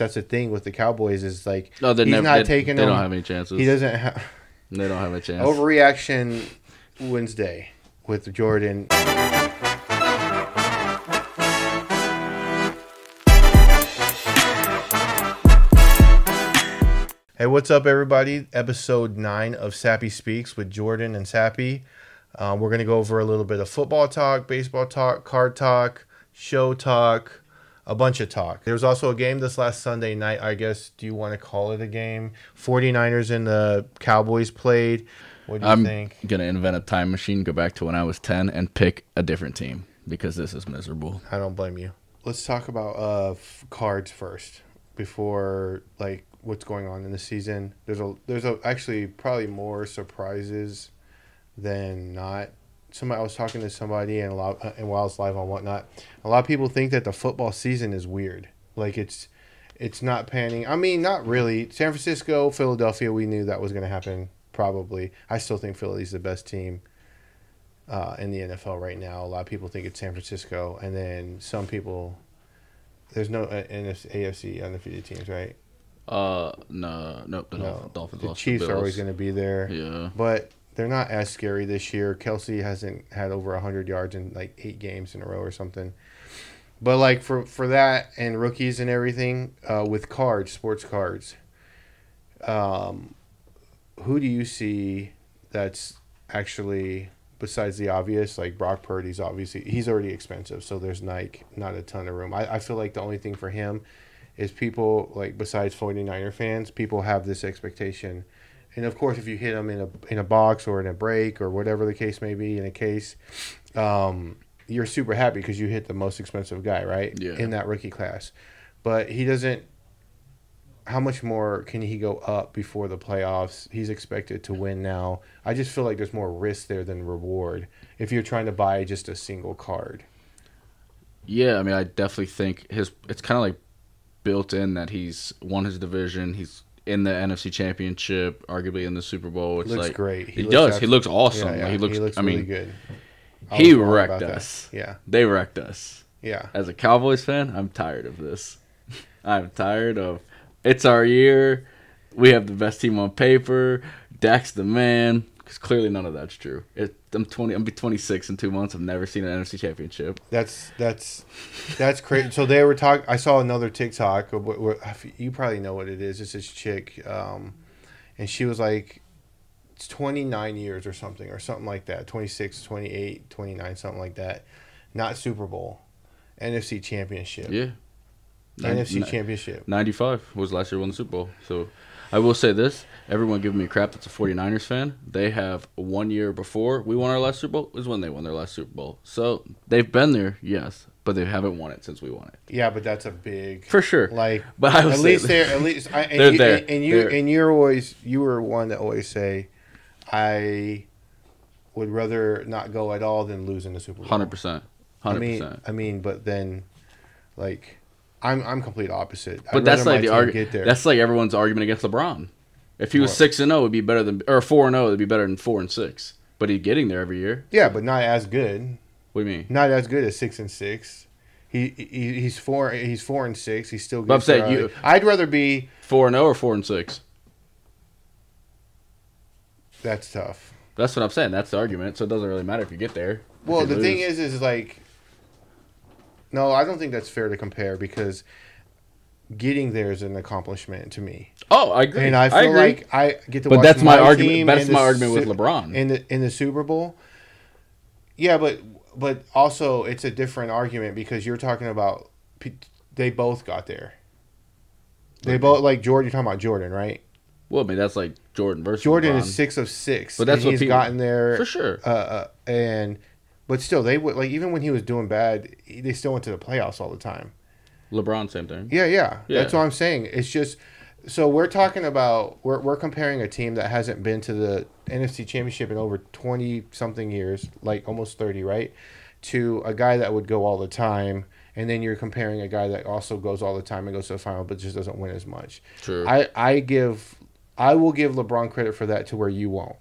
that's the thing with the Cowboys is like No, he's never. not they, taking They them. don't have any chances. he doesn't have They don't have a chance. overreaction Wednesday with Jordan. Hey, what's up, everybody? Episode nine of Sappy Speaks with Jordan and Sappy. Um, we're going to go over a little bit of football talk, baseball talk, card talk, show talk, a bunch of talk. There was also a game this last Sunday night. I guess, do you want to call it a game? 49ers and the Cowboys played. What do you I'm think? gonna invent a time machine, go back to when I was ten, and pick a different team because this is miserable. I don't blame you. Let's talk about uh, f- cards first before like what's going on in the season. There's a there's a actually probably more surprises than not. Somebody I was talking to somebody and a lot and while it's live on whatnot, a lot of people think that the football season is weird. Like it's it's not panning. I mean, not really. San Francisco, Philadelphia, we knew that was going to happen. Probably, I still think Philly's the best team uh, in the NFL right now. A lot of people think it's San Francisco, and then some people. There's no uh, NFC, AFC undefeated teams, right? Uh, no, nope. The No, Dolphins, the Chiefs are always going to be there, Yeah, but they're not as scary this year. Kelsey hasn't had over hundred yards in like eight games in a row or something. But like for for that and rookies and everything uh, with cards, sports cards. Um, who do you see that's actually besides the obvious like Brock Purdy's obviously he's already expensive, so there's like not a ton of room. I, I feel like the only thing for him is people like besides 49er fans, people have this expectation. And of course, if you hit them in a in a box or in a break or whatever the case may be in a case, um, you're super happy because you hit the most expensive guy, right? Yeah. In that rookie class, but he doesn't. How much more can he go up before the playoffs? He's expected to win now. I just feel like there's more risk there than reward if you're trying to buy just a single card. yeah. I mean, I definitely think his. It's kind of like built in that he's won his division. He's in the NFC Championship, arguably in the Super Bowl. It's looks like great. He, looks does. He looks awesome. Yeah, yeah, Like, he looks. I really mean, good. I he wrecked about that. us. Yeah, they wrecked us. yeah. As a Cowboys fan, I'm tired of this. I'm tired of it's our year. We have the best team on paper. Dak's the man. Because clearly none of that's true. It, I'm 20. I'm be 26 in two months. I've never seen an NFC Championship. That's that's that's crazy. So they were talking. I saw another TikTok. Of what, what, you probably know what it is. It's this chick, um, and she was like, it's 29 years or something, or something like that. 26, 28, 29, something like that. Not Super Bowl, NFC Championship. Yeah. NFC Championship. 95 was last year won the Super Bowl. So I will say this. Everyone giving me crap that's a 49ers fan. They have one year before we won our last Super Bowl is when they won their last Super Bowl. So they've been there, yes, but they haven't won it since we won it. Yeah, but that's a big For sure. like. But I at least they're at least I, and They're you, there. And you They're- and you're always you were one that always say, I would rather not go at all than lose in the Super Bowl. Hundred percent, I hundred mean, percent. I mean, but then, like, I'm I'm complete opposite. But I'd that's like the argument. That's like everyone's argument against LeBron. If he was What? six and zero, it'd be better than or four and zero, it'd be better than four and six. But he's getting there every year. yeah, but not as good. What do you mean? Not as good as six and six. He, he he's four he's four and six. He's still good. But I'm saying you- I'd rather be. Four and zero or four and six? That's tough. That's what I'm saying. That's the argument. So it doesn't really matter if you get there. If Well, you the thing lose. is, is like, no, I don't think that's fair to compare because getting there is an accomplishment to me, oh, I agree. and I feel agree. like I get to. but watch that's my, team argument. That's my argument with LeBron. in the in the Super Bowl. Yeah, but but also it's a different argument because you're talking about they both got there. They Okay. both like Jordan. You're talking about Jordan, right? well, I mean, that's like Jordan versus Jordan LeBron. is six of six, But that's what he's people- gotten there for sure. uh, uh, and but still they would like even when he was doing bad, they still went to the playoffs all the time. LeBron, same thing. Yeah, yeah, Yeah. that's what I'm saying. It's just so we're talking about we're we're comparing a team that hasn't been to the NFC Championship in over twenty something years, like almost thirty, right? To a guy that would go all the time, and then you're comparing a guy that also goes all the time and goes to the final, but just doesn't win as much. True. I I give I will give LeBron credit for that to where you won't.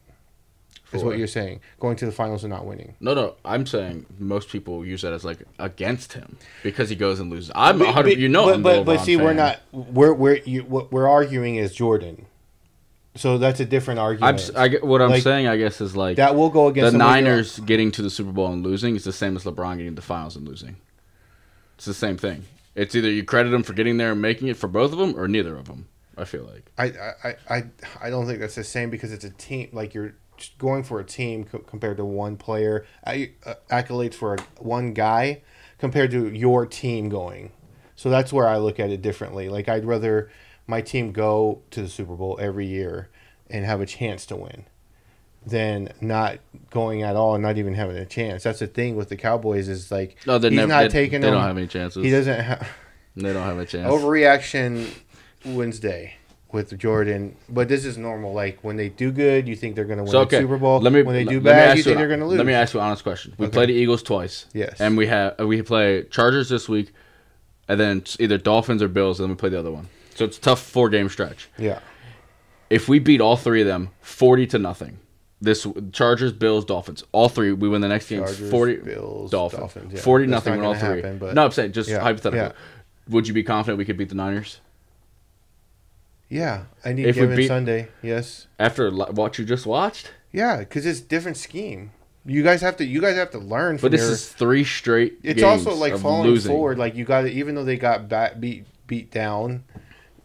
Is what you're saying? Going to the finals and not winning. No, no, I'm saying most people use that as like against him because he goes and loses. I'm But- 100. You know, but I'm but, but LeBron see, we're not. We're we're you, what we're arguing is Jordan. So that's a different argument. I'm. argument. s- I what I'm Like, saying. I guess is like that will go against the Niners getting to the Super Bowl and losing is the same as LeBron getting to the finals and losing. It's the same thing. It's either you credit them for getting there and making it for both of them, or neither of them. I feel like. I, I, I, I don't think that's the same because it's a team. Like you're just going for a team co- compared to one player. I, uh, accolades for a, one guy compared to your team going. So that's where I look at it differently. Like I'd rather my team go to the Super Bowl every year and have a chance to win than not going at all and not even having a chance. That's the thing with the Cowboys is like No, they he's never. not they, taking they them. don't have any chances. he doesn't have They don't have a chance. overreaction Wednesday with Jordan, but this is normal. Like when they do good, you think they're going to win So the Super Bowl. Let me, when they do bad, you think an- they're going to lose. Let me ask you an honest question. We Okay. play the Eagles twice. Yes. And we have we play Chargers this week, and then it's either Dolphins or Bills, and then we play the other one. So it's a tough four game stretch. yeah, If we beat all three of them, forty to nothing. This Chargers, Bills, Dolphins, all three. We win the next game. Chargers, forty Bills, Dolphins, Dolphins, yeah. forty That's nothing not win all gonna three. happen, but- no, I'm saying just Yeah, hypothetical. yeah. Would you be confident we could beat the Niners yeah. I need If Kevin beat- Sunday. Yes. after what you just watched? Yeah, because it's different scheme. You guys have to. You guys have to learn from But this your. is three straight. it's also like falling losing. forward. Like you got to, even though they got bat, beat beat down,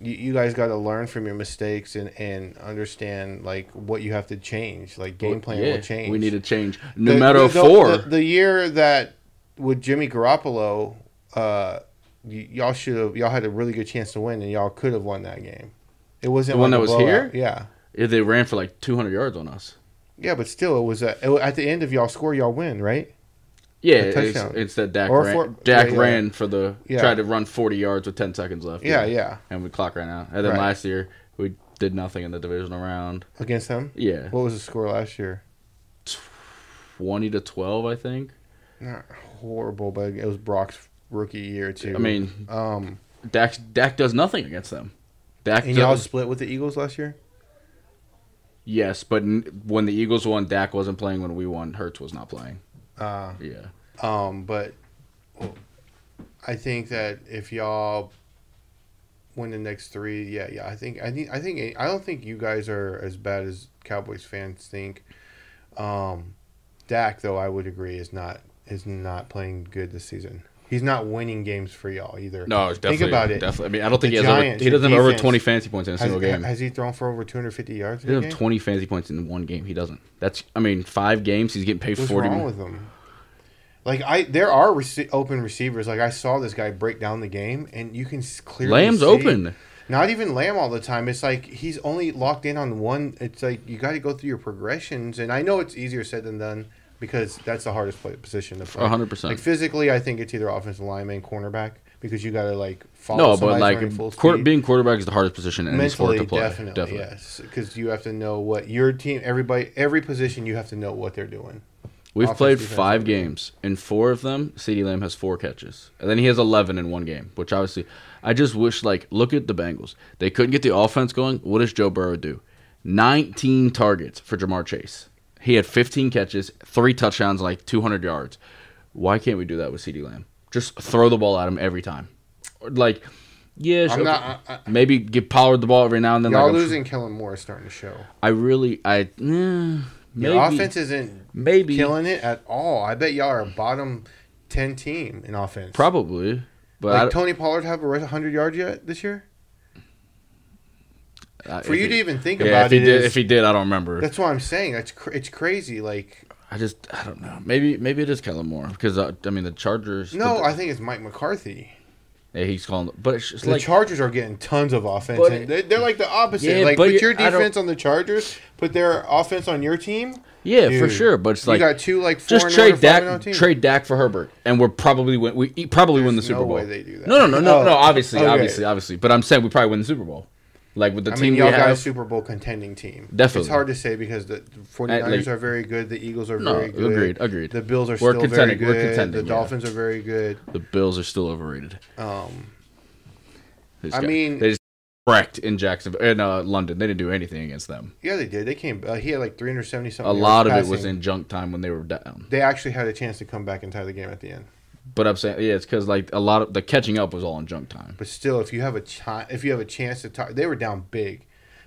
you, you guys got to learn from your mistakes and and understand like what you have to change. Like game plan Yeah, will change. We need to change. Numero the, the, four. The, the year that with Jimmy Garoppolo, uh, y- y'all should have y'all had a really good chance to win, and y'all could have won that game. It wasn't The one like that was blowout. here? Yeah, Yeah, they ran for like 200 yards on us. yeah, but still, it was a, it, at the end of y'all score, y'all win, right? Yeah, it's, it's that Dak Or ran. for- Dak yeah, yeah. ran for the Yeah. tried to run 40 yards with 10 seconds left. Yeah, yeah, and we clock ran out. And then Right. last year we did nothing in the divisional round. against them. Yeah, What was the score last year? 20 to 12, I think. Not horrible, but it was Brock's rookie year too. I mean, um, Dak Dak does nothing against them. Dak and y'all split with the Eagles last year. yes, but n- when the Eagles won, Dak wasn't playing. When we won, Hurts was not playing. Uh, Yeah, Um, but I think that if y'all win the next three, yeah, yeah, I think I think I think I don't think you guys are as bad as Cowboys fans think. Um, Dak, though, I would agree is not is not playing good this season. He's not winning games for y'all either. no, it's Think about it. Definitely, I mean, I don't think The he has. over, he doesn't have over 20 fantasy points in a Has, single game. has he thrown for over 250 yards He doesn't have 20 fantasy points in one game. He doesn't. That's, I mean, five games. He's getting paid What's 40 wrong with him? Like I, there are rece- open receivers. Like I saw this guy break down the game, and you can clearly Lamb's see- open. Not even Lamb all the time. It's like he's only locked in on one. It's like you got to go through your progressions, and I know it's easier said than done because that's the hardest play, position to play. 100%. Like physically, I think it's either offensive lineman, cornerback, because you got to like follow. No, but like quarter, being quarterback is the hardest position in any sport to play. definitely, Definitely. yes, because you have to know what your team, everybody, every position, you have to know what they're doing. We've Offense, played defense, five games. In four of them, CeeDee Lamb has four catches. And then he has 11 in one game, which obviously, I just wish, like, look at the Bengals. They couldn't get the offense going. What does Joe Burrow do? 19 targets for Ja'Marr Chase. He had 15 catches, three touchdowns, like 200 yards. Why can't we do that with CeeDee Lamb? Just throw the ball at him every time. Or, Like, yeah, I'm sure, not. I, I, maybe give Pollard the ball every now and then. y'all like, I'm- losing Kellen Moore is starting to show. I really, I, eh, maybe, Your offense isn't maybe, killing it at all. I bet y'all are a bottom ten team in offense. probably, but like Tony Pollard have a hundred yards yet this year? Uh, For you to even think yeah, about if he it, did, is- if he did, I don't remember. that's what I'm saying. That's cr- it's crazy. Like I just, I don't know. Maybe, maybe it is Kellen Moore because uh, I mean the Chargers. no, the, I think it's Mike McCarthy. yeah, he's calling, but it's just The like Chargers are getting tons of offense. They, they're like the opposite. Yeah, like put your defense on the Chargers, put their offense on your team. yeah, for sure. But it's like you got two like four just trade and oh Dak, trade Dak for Herbert, and we're probably win. We probably win the Super no Bowl. way they do that. No, no, no, no, Oh, no. Obviously, okay. obviously, obviously. But I'm saying we probably win the Super Bowl, like with the I team mean, y'all have. guys Super Bowl contending team. Definitely. It's hard to say because the 49ers like- are very good. The Eagles are no, very good. agreed, agreed. The Bills are We're still very good. we're contending, the yeah. Dolphins are very good. the Bills are still overrated. Um, I got- mean- they just wrecked in Jacksonville in uh, London. They didn't do anything against them. Yeah, they did. They came. Uh, he had like 370 something. A lot of yards it was in junk time when they were down. They actually had a chance to come back and tie the game at the end. But I'm saying, yeah, it's because like a lot of the catching up was all in junk time. But still, if you have a chi- if you have a chance to tie, they were down big.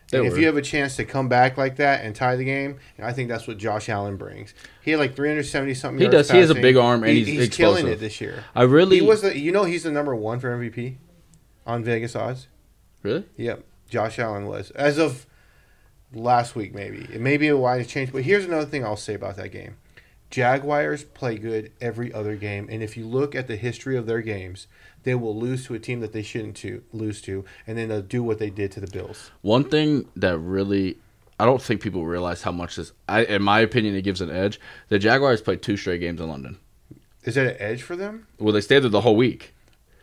They And if you have a chance to come back like that and tie the game, and I think that's what Josh Allen brings. He had like 370 something. He does. He has a big arm and He- he's killing explosive. it this year. I really He was the, you know he's the number one for MVP on Vegas odds. really. Yep, Josh Allen was as of last week maybe. It may be a wide change, but here's another thing I'll say about that game. Jaguars play good every other game, and if you look at the history of their games, they will lose to a team that they shouldn't to lose to, and then they'll do what they did to the Bills. One thing that really, I don't think people realize how much this. I, in my opinion, it gives an edge. The Jaguars played two straight games in London. Is that an edge for them? Well, they stayed there the whole week.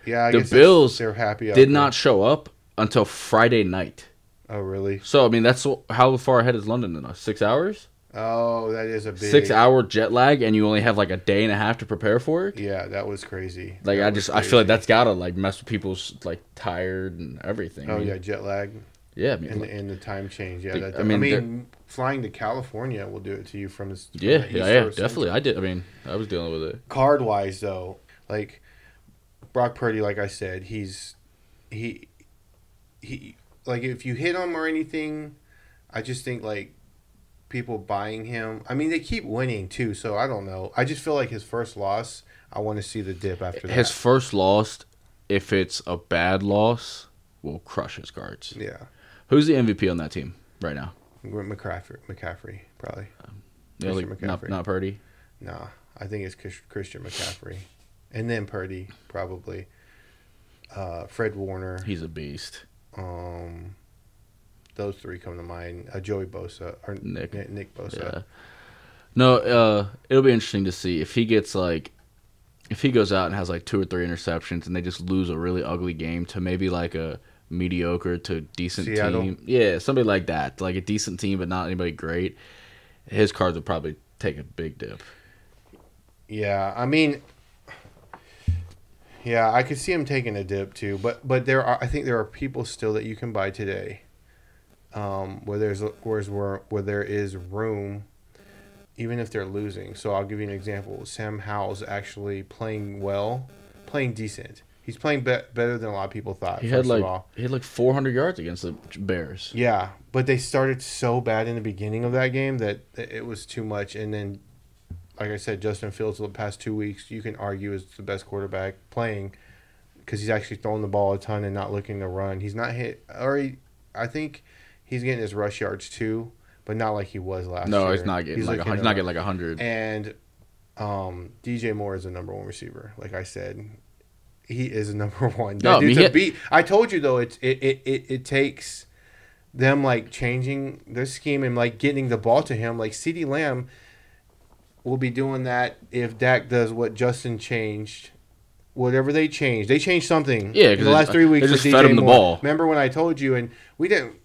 Yeah, I The guess Bills they're happy. Did there. not show up until Friday night. Oh, really? So I mean, that's how far ahead is London than us? Six hours. Oh, that is a big Six hour jet lag, and you only have like a day and a half to prepare for it. Yeah, that was crazy. Like That I just, I feel like that's gotta like mess with people's like tired and everything. I Oh mean, yeah, jet lag yeah. I mean, and, like- and the time change. Yeah, The- that, I I mean, mean, flying to California will do it to you from this. yeah, the yeah, yeah, definitely. I did. I mean, I was dealing with it. card wise though, like Brock Purdy, like I said, he's he he like if you hit him or anything, I just think like people buying him. I mean, they keep winning too, so I don't know. I just feel like his first loss. I want to see the dip after that. His first loss, if it's a bad loss, will crush his cards. yeah, Who's the MVP on that team right now? McCaffrey, McCaffrey probably. Yeah, Christian like, not, McCaffrey. not Purdy. Nah, I think it's Christian McCaffrey, and then Purdy probably. Uh, Fred Warner. He's a beast. Um, those three come to mind. Uh, Joey Bosa or Nick. Nick, Nick Bosa. Yeah. No, uh, it'll be interesting to see if he gets like, if he goes out and has like two or three interceptions and they just lose a really ugly game to maybe like a mediocre to decent Seattle? team. Yeah, somebody like that, like a decent team but not anybody great. His cards would probably take a big dip. Yeah, I mean, yeah, I could see him taking a dip too. But but there are, I think there are people still that you can buy today, um, where there's where's where where there is room, even if they're losing. So I'll give you an example. Sam Howell's actually playing well, playing decent. He's playing be- better than a lot of people thought. He had like he had like 400 yards against the Bears. Yeah, but they started so bad in the beginning of that game that it was too much. And then, like I said, Justin Fields the past two weeks, you can argue is the best quarterback playing because he's actually throwing the ball a ton and not looking to run. He's not hit, or he, I think he's getting his rush yards too, but not like he was last year. No, he's not getting like a, he's not getting like a hundred. And um, DJ Moore is the number one receiver. Like I said, he is a number one. No, I mean, he- beat. I told you though, it's it, it, it, it takes them like changing their scheme and like getting the ball to him. Like Ceedee Lamb will be doing that if Dak does what Justin changed. Whatever they changed, they changed something. Yeah, in 'cause the last three weeks. they just fed him the Moore. ball. Remember when I told you, and we didn't.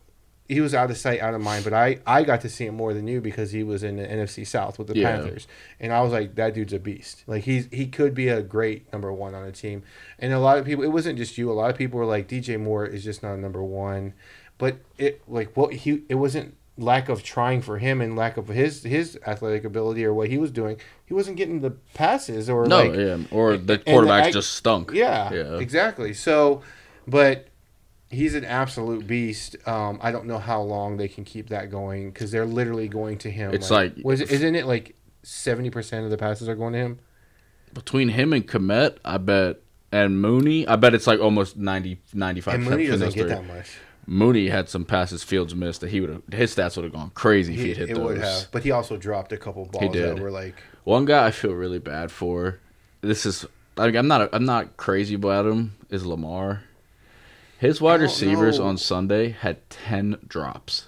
He was out of sight, out of mind. But I, I got to see him more than you because he was in the NFC South with the Yeah. Panthers, and I was like, that dude's a beast. Like he's he could be a great number one on a team. And a lot of people, it wasn't just you. A lot of people were like, DJ Moore is just not a number one. But it like what he it wasn't lack of trying for him and lack of his his athletic ability or what he was doing. He wasn't getting the passes or No, like yeah, or the and quarterbacks I- just stunk. yeah, Yeah. exactly. So, but he's an absolute beast. Um, I don't know how long they can keep that going because they're literally going to him. It's like- was it, isn't it like seventy percent of the passes are going to him? Between him and Kmet, I bet, and Mooney, I bet it's like almost 90, 95 And percent Mooney doesn't get three. that much. Mooney had some passes Fields missed that he would have his stats would have gone crazy if He, he'd hit it those. would have, but he also dropped a couple balls did. that were like, One guy I feel really bad for. This is like I'm not I'm not crazy about him. Is Lamar. His wide receivers know. on Sunday had ten drops.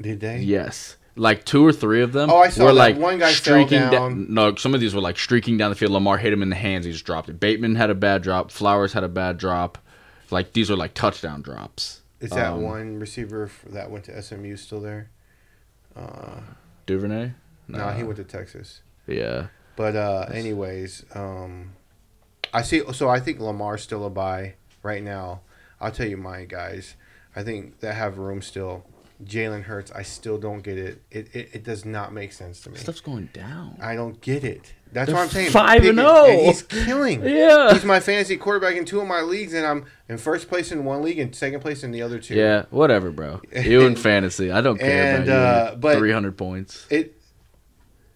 did they? Yes. Like two or three of them Oh, I saw were that. like One guy fell streaking da- down. no, some of these were like streaking down the field. Lamar hit him in the hands. He just dropped it. Bateman had a bad drop. Flowers had a bad drop. Like these were like touchdown drops. Is that Um, one receiver that went to SMU still there? Uh, Duvernay? no, he went to Texas. Yeah. But uh, anyways, um, I see. So I think Lamar's still a buy right now. I'll tell you mine, guys. I think that have room still. Jalen Hurts, I still don't get it. It, it. it does not make sense to me. Stuff's going down. I don't get it. That's They're what I'm saying. five and Pickett- oh. He's killing. Yeah. He's my fantasy quarterback in two of my leagues, and I'm in first place in one league and second place in the other two. Yeah, whatever, bro. You in fantasy. I don't care And, about you. uh, but- 300 points. It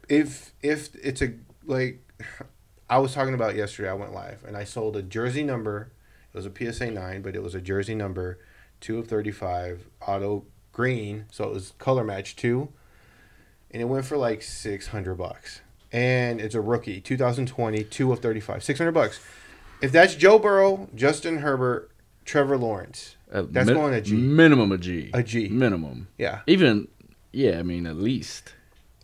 if if it's a like I was talking about yesterday, I went live and I sold a jersey number. It was a PSA nine, but it was a jersey number, two of thirty five, auto green, so it was color match two, and it went for like six hundred bucks. And it's a rookie, 2020, two of 35, 600 bucks. If that's Joe Burrow, Justin Herbert, Trevor Lawrence, Uh, that's min- going a G. Minimum a G. A G. Minimum. yeah. Even, yeah, I mean, at least.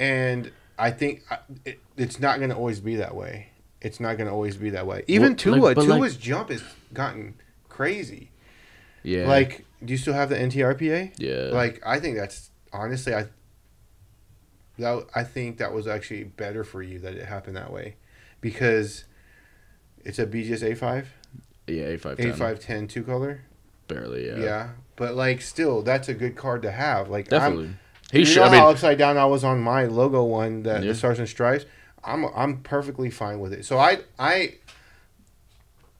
and I think it, it's not going to always be that way. It's not going to always be that way. Even Well, Tua, like- but like- Tua's jump has gotten crazy. Yeah. Like, do you still have the NTRPA? yeah. Like, I think that's honestly, I that I think that was actually better for you that it happened that way, because it's a BGS A five, yeah, A five. A five ten two color. Barely, yeah. Yeah. but like still, that's a good card to have. Like, I'm, Definitely. you He should, know I how upside down I was on my logo one, that Yeah. the stars and stripes. I'm I'm perfectly fine with it. So I I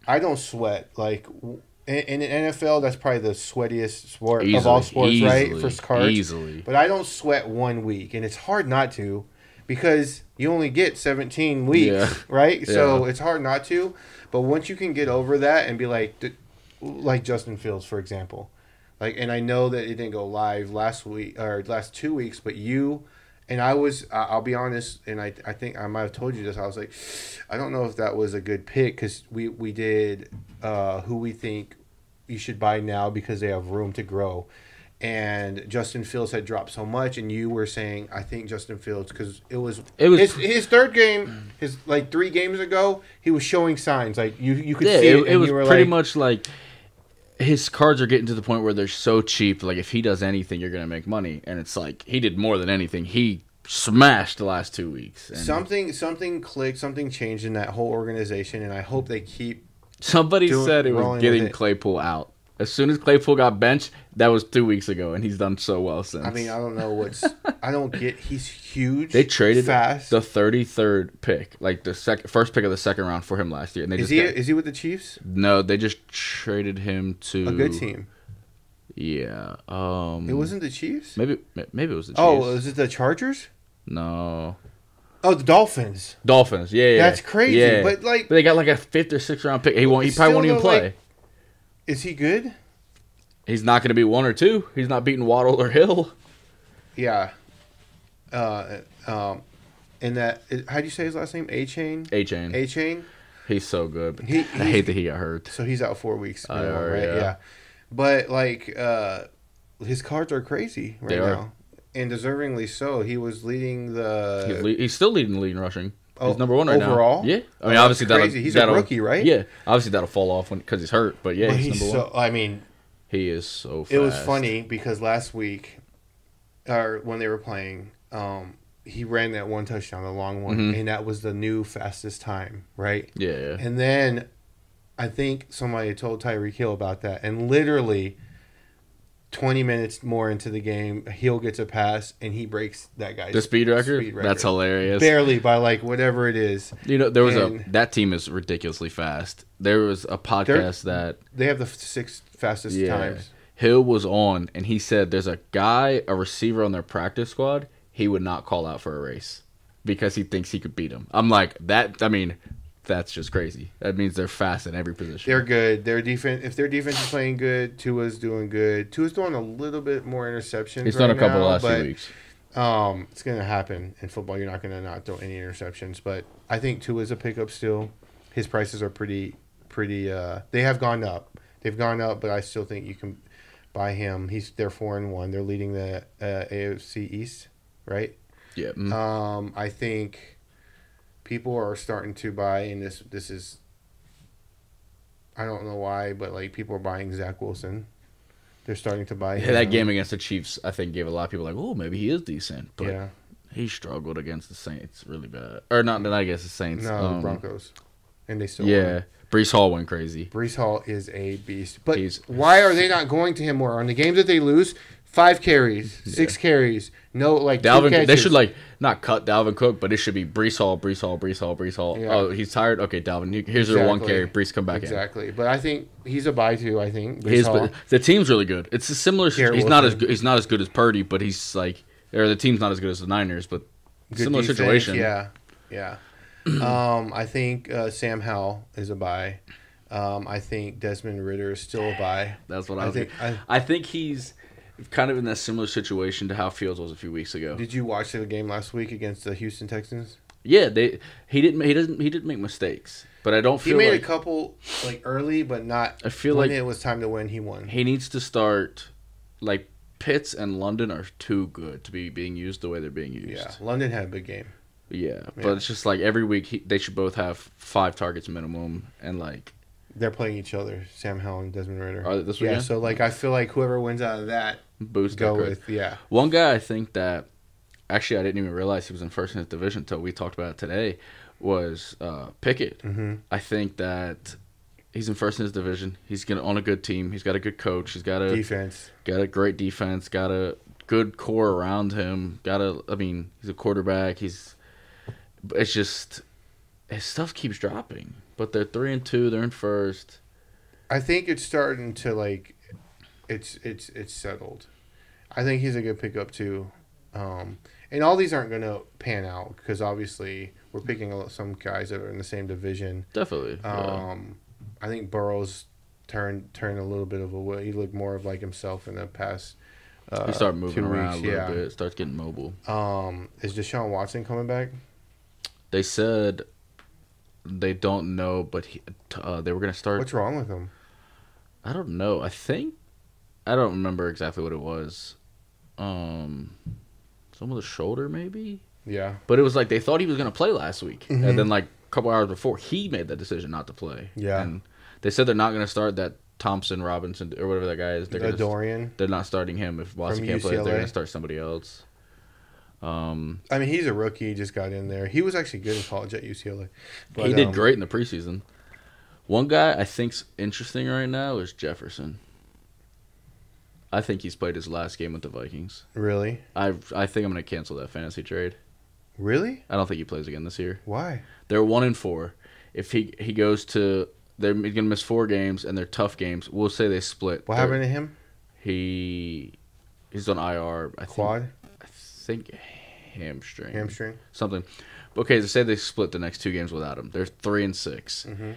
I don't sweat like in, in the NFL. That's probably the sweatiest sport of all sports, right? For cards, Easily. but I don't sweat one week, and it's hard not to because you only get 17 weeks, Yeah. right? So Yeah. it's hard not to. But once you can get over that and be like, like Justin Fields, for example, like, and I know that it didn't go live last week or last two weeks, but you and I was, I'll be honest, and I, I think I might have told you this. I was like, I don't know if that was a good pick because we we did uh, who we think you should buy now because they have room to grow. And Justin Fields had dropped so much, and you were saying, I think Justin Fields because it was It was- his, his third game, his like three games ago, he was showing signs like you you could Yeah, see it, it, it was pretty like, much like his cards are getting to the point where they're so cheap. Like if he does anything, you're gonna make money, and it's like he did more than anything. He smashed the last two weeks. And something something clicked, something changed in that whole organization, and I hope they keep. somebody doing- said it was getting it. Claypool out. As soon as Claypool got benched, that was two weeks ago, and he's done so well since. I mean, I don't know what's. I don't get. He's huge. they traded fast. the 33rd pick, like the second first pick of the second round for him last year. And they is just he got- is he with the Chiefs? no, they just traded him to A good team. Yeah, um, It wasn't the Chiefs. maybe maybe it was the Chiefs. Oh, is it the Chargers? no, Oh, the Dolphins. Dolphins. Yeah, yeah. That's crazy. Yeah. But like, But they got like a fifth or sixth round pick. He won't. He probably won't even play. like- is he good? He's not going to be one or two. He's not beating Waddle or Hill. Yeah. Uh, um, and that how do you say his last name? Achane. A chain. Achane. He's so good. He- I hate that he got hurt. So he's out four weeks. Minimum, know, right? yeah. Yeah. But like, uh, his cards are crazy right They are. now, and deservingly so. He was leading the. he's, le- he's still leading the lead in rushing. Oh, he's number one right overall? now. Yeah. I mean, Oh, that's obviously that'll, crazy. He's a rookie, right? Yeah. Obviously that'll fall off because he's hurt. But yeah, but he's, he's number so. one. I mean, He is so. Fast. it was funny because last week, or when they were playing, um, he ran that one touchdown, the long one, Mhm. and that was the new fastest time, right? Yeah. yeah. And then I think somebody told Tyreek Hill about that. And literally 20 minutes more into the game, Hill gets a pass and he breaks that guy's The speed record. speed That's hilarious. Barely by like whatever it is. You know, there was And- a that team is ridiculously fast. There was a podcast that They have the sixth fastest Yeah. times. Hill was on, and he said there's a guy, a receiver on their practice squad, he would not call out for a race because he thinks he could beat him. I'm like that. I mean, that's just crazy. That means they're fast in every position. They're good. Their defense, if their defense is playing good, Tua's doing good. Tua's throwing a little bit more interceptions. He's right done a couple now, last but, few weeks. Um, it's gonna happen in football. You're not gonna not throw any interceptions, but I think Tua's a pickup still. His prices are pretty, pretty. Uh, they have gone up. They've gone up, but I still think you can buy him. He's they're four and one. They're leading the uh, AFC East, right? Yeah. mm. Um, I think people are starting to buy, and this this is. I don't know why, but like people are buying Zach Wilson. They're starting to buy. Yeah, that game against the Chiefs, I think, gave a lot of people like, oh, maybe he is decent, but yeah. he struggled against the Saints really bad, or not? Not against the Saints. No, um, the Broncos. and they still yeah, won. Breece Hall went crazy. Breece Hall is a beast. But He's- why are they not going to him more on the games that they lose? Five carries, six carries, no like Dalvin, they should like not cut Dalvin Cook, but it should be Breece Hall, Breece Hall, Breece Hall, Breece Hall. Yeah. Oh, he's tired. Okay, Dalvin, here- here's your one carry. Breece, come back in. exactly. But I think he's a buy too. I think in. Breece Hall. the team's really good. It's a similar. Garrett he's not as good. He's not as good as Purdy, but he's like, or the team's not as good as the Niners, but Good similar defense, situation. Yeah, yeah. um, I think uh, Sam Howell is a buy. Um, I think Desmond Ridder is still a buy. That's what I, I think. I, I think he's kind of in that similar situation to how Fields was a few weeks ago. did you watch the game last week against the Houston Texans? Yeah, they he didn't he doesn't he didn't make mistakes, but I don't feel He made like a couple like early, but not. I feel when like it was time to win, he won. he needs to start like Pitts and London are too good to be being used the way they're being used. Yeah, London had a big game. Yeah, Yeah. but it's just like every week he, they should both have five targets minimum, and like They're playing each other, Sam Howell and Desmond Ridder. are they this yeah, so like I feel like whoever wins out of that, boost go with yeah. One guy I think that actually I didn't even realize he was in first in his division until we talked about it today was uh, Pickett. hmm I think that he's in first in his division. He's gonna on a good team. He's got a good coach. He's got a Defense. got a great defense. Got a good core around him. Got a I mean he's a quarterback. He's it's just his stuff keeps dropping. But they're three and two. They're in first. I think it's starting to like, it's it's it's settled. I think he's a good pickup too, um, and all these aren't going to pan out because obviously we're picking some guys that are in the same division. Definitely. yeah. Um, I think Burrows turned turned a little bit of a way. He looked more of like himself in the past. Uh, he started moving around weeks, a little yeah. bit. Starts getting mobile. Um, is Deshaun Watson coming back? They said they don't know, but he, uh, they were gonna start. What's wrong with him? I don't know. I think I don't remember exactly what it was. Um, some of the shoulder maybe, Yeah, but it was like they thought he was gonna play last week, Mhm. and then like a couple hours before he made that decision not to play. Yeah. and they said they're not gonna start that Thompson Robinson or whatever that guy is. They're uh, gonna, Dorian. they're not starting him if Watson From can't play. They're gonna start somebody else. Um, I mean, he's a rookie. He just got in there. He was actually good in college at UCLA. But, he did um, great in the preseason. One guy I think's interesting right now is Jefferson. I think he's played his last game with the Vikings. Really, I I think I'm gonna cancel that fantasy trade. really? I don't think he plays again this year. Why? They're one and four. If he he goes to they're gonna miss four games and they're tough games. We'll say they split. What They're- happened to him? He he's on IR. I think, Quad, I think hamstring. hamstring. Something. Okay, they say they split the next two games without him. They're three and 6 hmm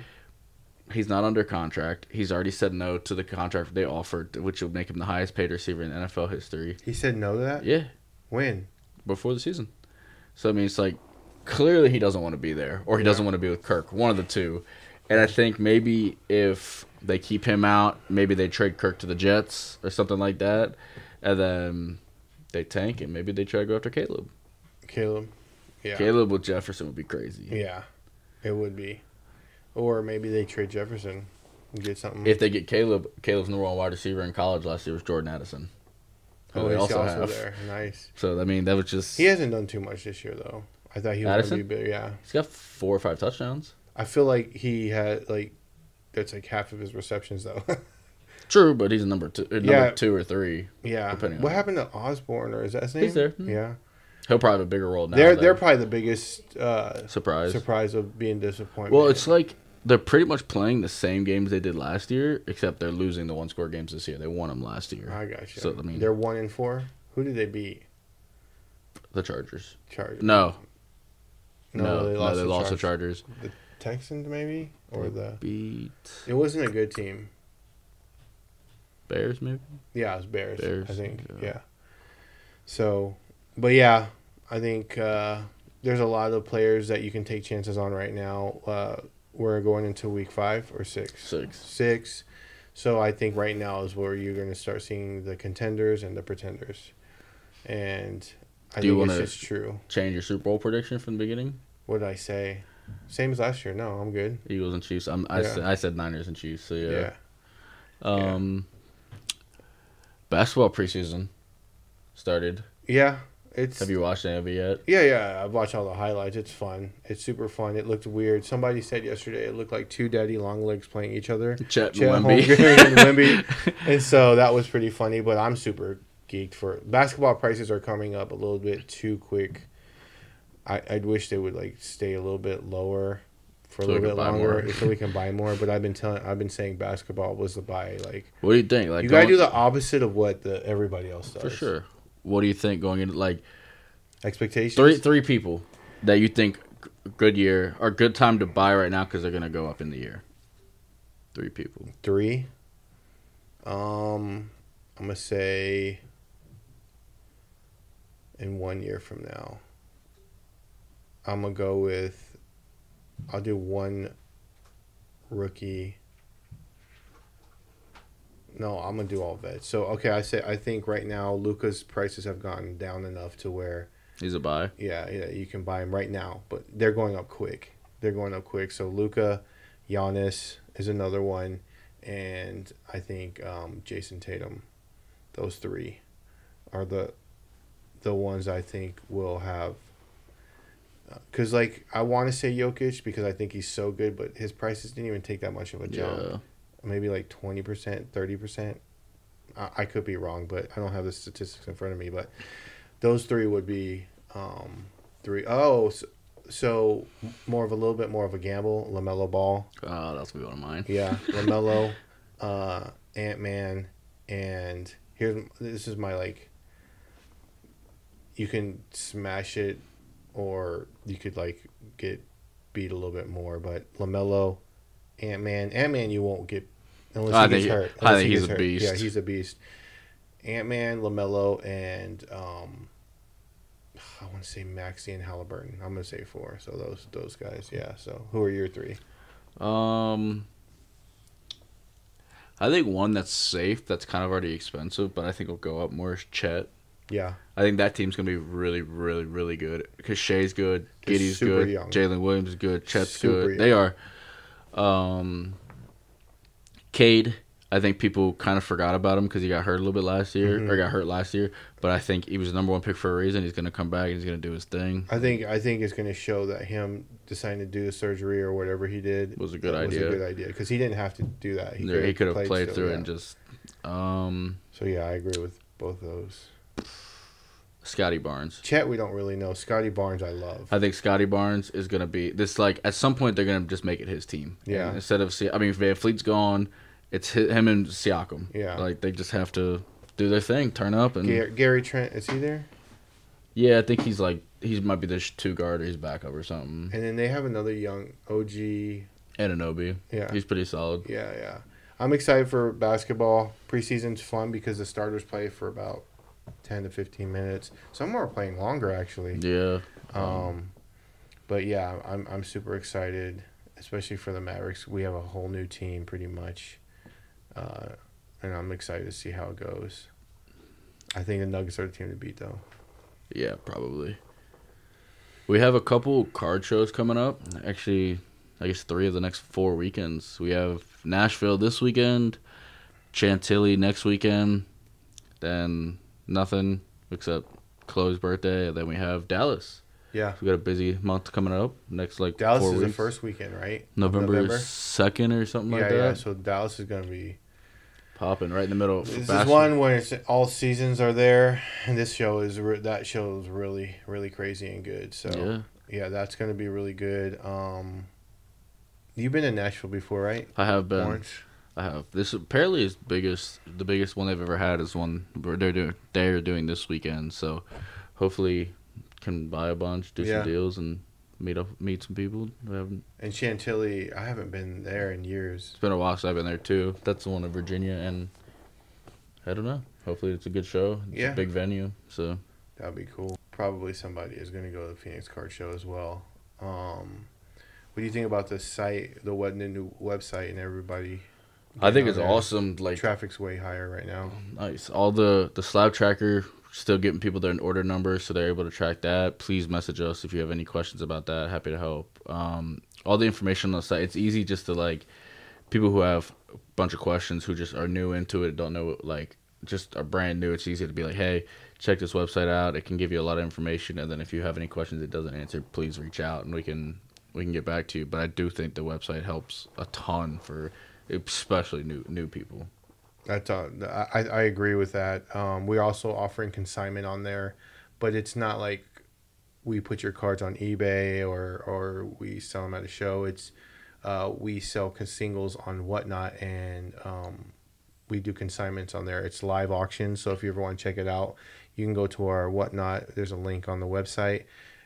He's not under contract. He's already said no to the contract they offered, which would make him the highest paid receiver in NFL history. He said no to that. Yeah, When? before the season. So I mean, it's like clearly he doesn't want to be there, or he Yeah. doesn't want to be with Kirk. One of the two. And I think maybe if they keep him out, maybe they trade Kirk to the Jets or something like that, and then they tank and maybe they try to go after Caleb. Caleb. Yeah. Caleb with Jefferson would be crazy. Yeah, it would be. Or maybe they trade Jefferson and get something. If they get Caleb, Caleb's number one wide receiver in college last year was Jordan Addison. oh, he's also also, there. Nice. So I mean, that was just He hasn't done too much this year though. I thought he was Addison? gonna be big. Yeah. he's got four or five touchdowns. I feel like he had like that's like half of his receptions though. True, but he's a number two, number Yeah. two or three. yeah. Depending What happened to Osborn or is that his name? He's there. Yeah. He'll probably have a bigger role now. they're though. they're probably the biggest uh, surprise. surprise of being disappointed. Well, it's like they're pretty much playing the same games they did last year, except they're losing the one score games this year. They won them last year. I got you. so, I mean- they're one in four. Who did they beat? The Chargers. Chargers. No, no, no, they no, lost. they the lost the Chargers. Chargers. Texans maybe or They the. beat It wasn't a good team. Bears, maybe. Yeah, it was Bears. Bears, I think. yeah. Yeah. So, but yeah, I think uh, there's a lot of players that you can take chances on right now. Uh, we're going into week five or six. Six. Six. So I think right now is where you're going to start seeing the contenders and the pretenders, and I Do think it's true. Change your Super Bowl prediction from the beginning. What did I say? Same as last year. No, I'm good. Eagles and Chiefs. I'm, I, Yeah. said, I said Niners and Chiefs. So yeah. Yeah. Um, basketball preseason started. Yeah. It's Have you watched any of it yet? yeah, yeah. I've watched all the highlights. It's fun. It's super fun. It looked weird. Somebody said yesterday it looked like two daddy long legs playing each other. Chet, Chet Wemby. And Wemby. And so that was pretty funny. But I'm super geeked for basketball. Prices are coming up a little bit too quick. I I'd wish they would like stay a little bit lower for a So we little bit longer so we can buy more. But I've been telling I've been saying basketball was the buy. Like What do you think? Like you gotta do the opposite of what the everybody else does. for sure. What do you think going into like Expectations. three three people that you think good year or good time to buy right now because they're gonna go up in the year? Three people. Three. Um, I'm gonna say in one year from now. I'm gonna go with. I'll do one rookie. No, I'm gonna do all vets. So okay, I say I think right now Luka's prices have gone down enough to where He's a buy. yeah, yeah, you can buy them right now, but they're going up quick. They're going up quick. So Luka, Giannis is another one, and I think um, Jayson Tatum. Those three are the the ones I think will have. Because like I want to say Jokic because I think he's so good, but his prices didn't even take that much of a jump. Yeah. Maybe like twenty percent, thirty percent. I could be wrong, but I don't have the statistics in front of me. But those three would be um, three. Oh, so, so more of a little bit more of a gamble. Lamelo Ball, Oh, that's gonna be one of mine. yeah, Lamelo, uh, Ant Man, and here's this is my like. You can smash it, or you could like get beat a little bit more. But Lamelo, Ant Man, Ant Man, you won't get unless I he gets think- hurt. I Unless think he he's a hurt. beast. Yeah, he's a beast. Ant Man, Lamelo, and um, I want to say Maxey and Halliburton. I'm gonna say four. So those those guys, yeah. So who are your three? Um, I think one that's safe, that's kind of already expensive, but I think will go up more is Chet. Yeah, I think that team's gonna be really, really, really good because Shai's good, Giddey's good. Jalen Williams is good, Chet's Super good. They are. Um, Cade, I think people kind of forgot about him because he got hurt a little bit last year, Mhm. or got hurt last year. But I think he was the number one pick for a reason. He's gonna come back and he's gonna do his thing. I think I think it's gonna show that him deciding to do the surgery or whatever he did Was a good was idea. a good idea because he didn't have to do that. He, he could have played, still, through yeah. and just. Um, So yeah, I agree with both of those. Scotty Barnes. Chet, we don't really know. Scotty Barnes, I love. I think Scotty Barnes is gonna be this. Like at some point, they're gonna just make it his team. Yeah. And instead of, see, I mean, if VanVleet's gone, it's him and Siakam. Yeah. Like they just have to do their thing, turn up, and Gar- Gary Trent, is he there? yeah, I think he's like he might be the two guard or he's backup or something. And then they have another young OG. Anunoby, Yeah, he's pretty solid. yeah, yeah. I'm excited for basketball. Preseason's fun because the starters play for about ten to fifteen minutes. Some are playing longer actually. Yeah. Um, but yeah, I'm I'm super excited, especially for the Mavericks. We have a whole new team pretty much, uh, and I'm excited to see how it goes. I think the Nuggets are the team to beat, though. Yeah, probably. We have a couple card shows coming up. Actually, I guess three of the next four weekends. We have Nashville this weekend, Chantilly next weekend, then nothing except Chloe's birthday, and then we have Dallas. Yeah, We got a busy month coming up. Next like Dallas is the first weekend, right? November second or something Yeah, like that. yeah. So Dallas is gonna be. Popping right in the middle. of This is one where it's all seasons are there, and this show is re- that show is really really crazy and good. So Yeah, yeah, that's gonna be really good. Um, you've been in Nashville before, right? I have been. Orange. I have. This apparently is biggest, the biggest one they've ever had is one where they're doing they're doing this weekend. So hopefully can buy a bunch, do Yeah. some deals, and meet up meet some people. Haven't, And Chantilly, I haven't been there in years. it's been a while since I've been there too. That's the one in Virginia, and I don't know. Hopefully it's a good show. It's Yeah. a big venue. So That'd be cool. Probably somebody is going to go to the Phoenix Card Show as well. Um, what do you think about the site, the what new website, and everybody? I think it's there? awesome. Like Traffic's way higher right now. Nice. All the the slab tracker still getting people their order numbers, so they're able to track that. Please message us if you have any questions about that. Happy to help. Um, all the information on the site. It's easy just to like people who have a bunch of questions who just are new into it, don't know like just are brand new, it's easy to be like, hey, check this website out. It can give you a lot of information, and then if you have any questions it doesn't answer, please reach out and we can we can get back to you. But I do think the website helps a ton for especially new new people. That's uh, I I agree with that. Um, we're also offering consignment on there, but it's not like we put your cards on eBay or or we sell them at a show. It's uh, we sell singles on whatnot and um, we do consignments on there. It's live auction, so if you ever want to check it out, you can go to our whatnot. There's a link on the website,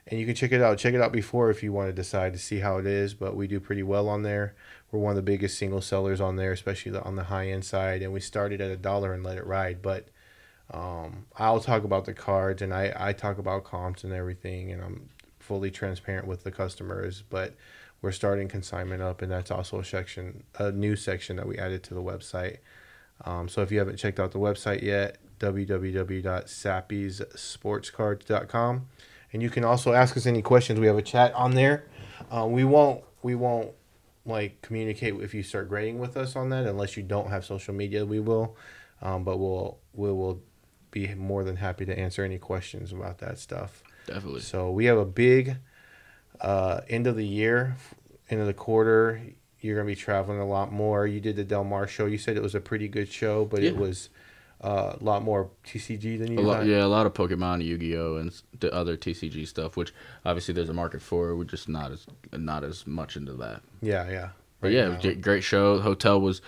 and you can check it out. Check it out before if you want to decide to see how it is. But we do pretty well on there. We're one of the biggest single sellers on there, especially on the high end side. And we started at a dollar and let it ride. But um, I'll talk about the cards, and I I talk about comps and everything, and I'm fully transparent with the customers. But we're starting consignment up, and that's also a section, a new section that we added to the website. Um, so if you haven't checked out the website yet, www.sappysportscards.com, and you can also ask us any questions. We have a chat on there. Uh, we won't we won't like communicate if you start grading with us on that unless you don't have social media. We will, um, but we'll we will be more than happy to answer any questions about that stuff. Definitely. So we have a big uh, end of the year, end of the quarter. You're gonna be traveling a lot more. You did the Del Mar show. You said it was a pretty good show, but it was uh, a lot more TCG than you A lot, yeah, a lot of Pokemon, Yu-Gi-Oh, and the other TCG stuff, which obviously there's a market for. We're just not as not as much into that. yeah, yeah. But Right yeah, now. great show. The hotel was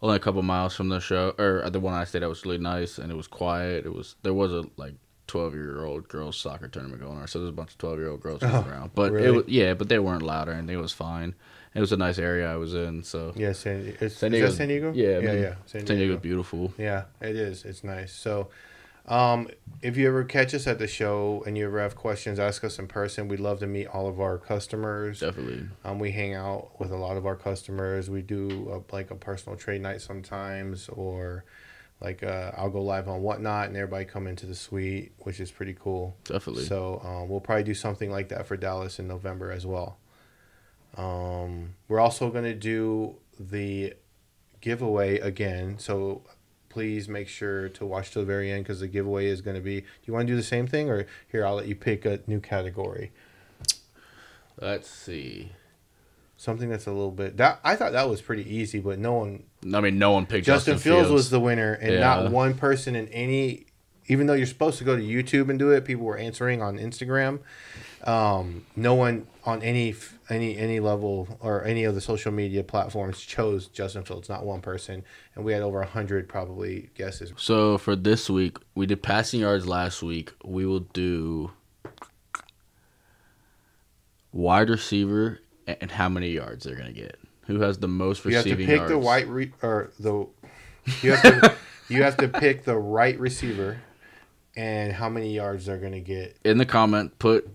only a couple miles from the show, or the one I stayed at was really nice, and it was quiet. It was there was a like twelve year old girls soccer tournament going on, so there's a bunch of twelve year old girls Oh, around. But really? it was yeah, but they weren't loud or anything. It was fine. It was a nice area I was in, so Yeah, San, it's, San that San Diego? yeah, yeah, mean, yeah. San San Diego. Diego's beautiful. Yeah, it is. It's nice. So, um, if you ever catch us at the show and you ever have questions, ask us in person. We'd love to meet all of our customers. Definitely. Um, we hang out with a lot of our customers. We do a, like a personal trade night sometimes, or like uh, I'll go live on whatnot, and everybody come into the suite, which is pretty cool. Definitely. So um, we'll probably do something like that for Dallas in November as well. Um, we're also going to do the giveaway again. So please make sure to watch till the very end because the giveaway is going to be. Do you want to do the same thing, or here I'll let you pick a new category, Let's see. something that's a little bit. That I thought that was pretty easy, but no one. I mean, no one picked Justin, Justin, Fields, was the winner, and Yeah. not one person in any. Even though you're supposed to go to YouTube and do it, people were answering on Instagram. Um, no one on any any any level or any of the social media platforms chose Justin Fields. Not one person, and we had over hundred probably guesses. So for this week, we did passing yards last week. We will do wide receiver and how many yards they're gonna get. Who has the most receiving yards? You have to pick yards? the white re- or the you have to you have to pick the right receiver and how many yards they're gonna get. In the comment, put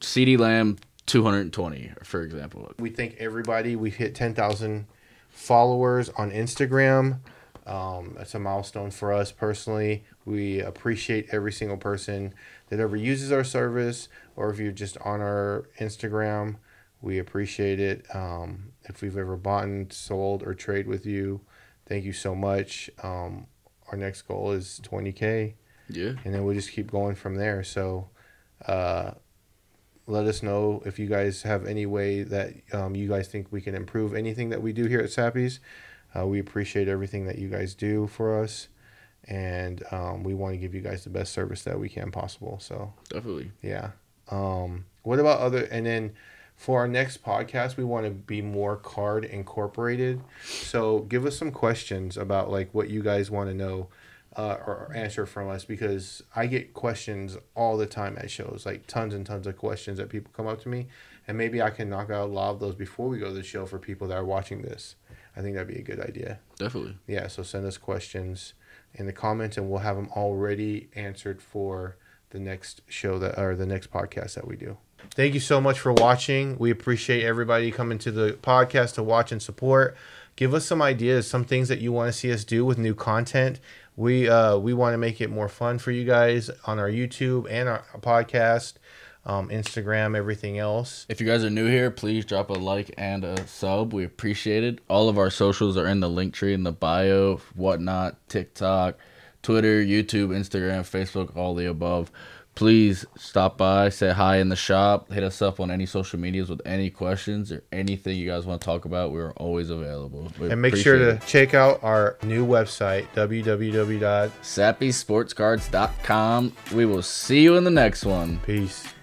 CeeDee Lamb 220, for example. We thank everybody. We've hit 10,000 followers on Instagram. Um, that's a milestone for us personally. We appreciate every single person that ever uses our service, or if you're just on our Instagram, we appreciate it. Um, if we've ever bought, and sold, or trade with you, thank you so much. Um, our next goal is 20K Yeah, and then we'll just keep going from there. So, uh, let us know if you guys have any way that um, you guys think we can improve anything that we do here at Sappy's. Uh, we appreciate everything that you guys do for us, and um, we want to give you guys the best service that we can possible. So, definitely. yeah. Um, what about other? And then for our next podcast, we want to be more card incorporated. So give us some questions about like what you guys want to know uh, or answer from us because I get questions all the time at shows, like tons and tons of questions that people come up to me, and maybe I can knock out a lot of those before we go to the show for people that are watching this. I think that'd be a good idea. Definitely. Yeah, so send us questions in the comments, and we'll have them already answered for the next show that or the next podcast that we do. Thank you so much for watching. We appreciate everybody coming to the podcast to watch and support. Give us some ideas, some things that you want to see us do with new content. We uh, we want to make it more fun for you guys on our YouTube and our podcast, um, Instagram, everything else. If you guys are new here, please drop a like and a sub. We appreciate it. All of our socials are in the link tree in the bio, whatnot, TikTok, Twitter, YouTube, Instagram, Facebook, all the above. Please stop by, say hi in the shop, hit us up on any social medias with any questions or anything you guys want to talk about. We're always available. We And make sure to appreciate check out our new website, www. it. sappysportscards.com. We will see you in the next one. Peace.